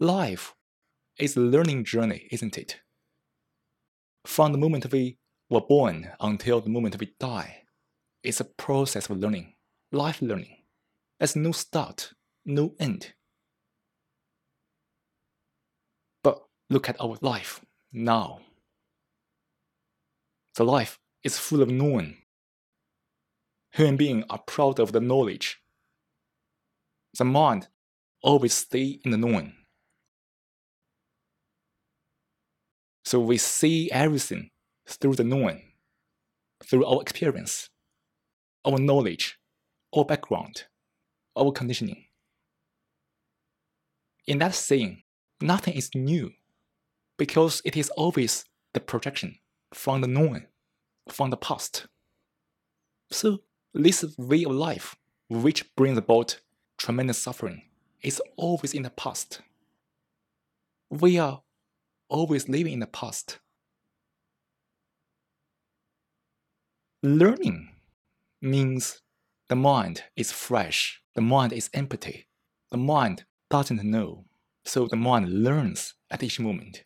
Life is a learning journey, isn't it? From the moment we were born until the moment we die, it's a process of learning, life learning. There's no start, no end. But look at our life now. The life is full of knowing. Human beings are proud of the knowledge. The mind always stay in the knowing. So we see everything through the knowing, through our experience, our knowledge, our background, our conditioning. In that seeing, nothing is new because it is always the projection from the known, from the past. So, this way of life, which brings about tremendous suffering, is always in the past. We are always living in the past. Learning means the mind is fresh, the mind is empty, the mind doesn't know, so the mind learns at each moment.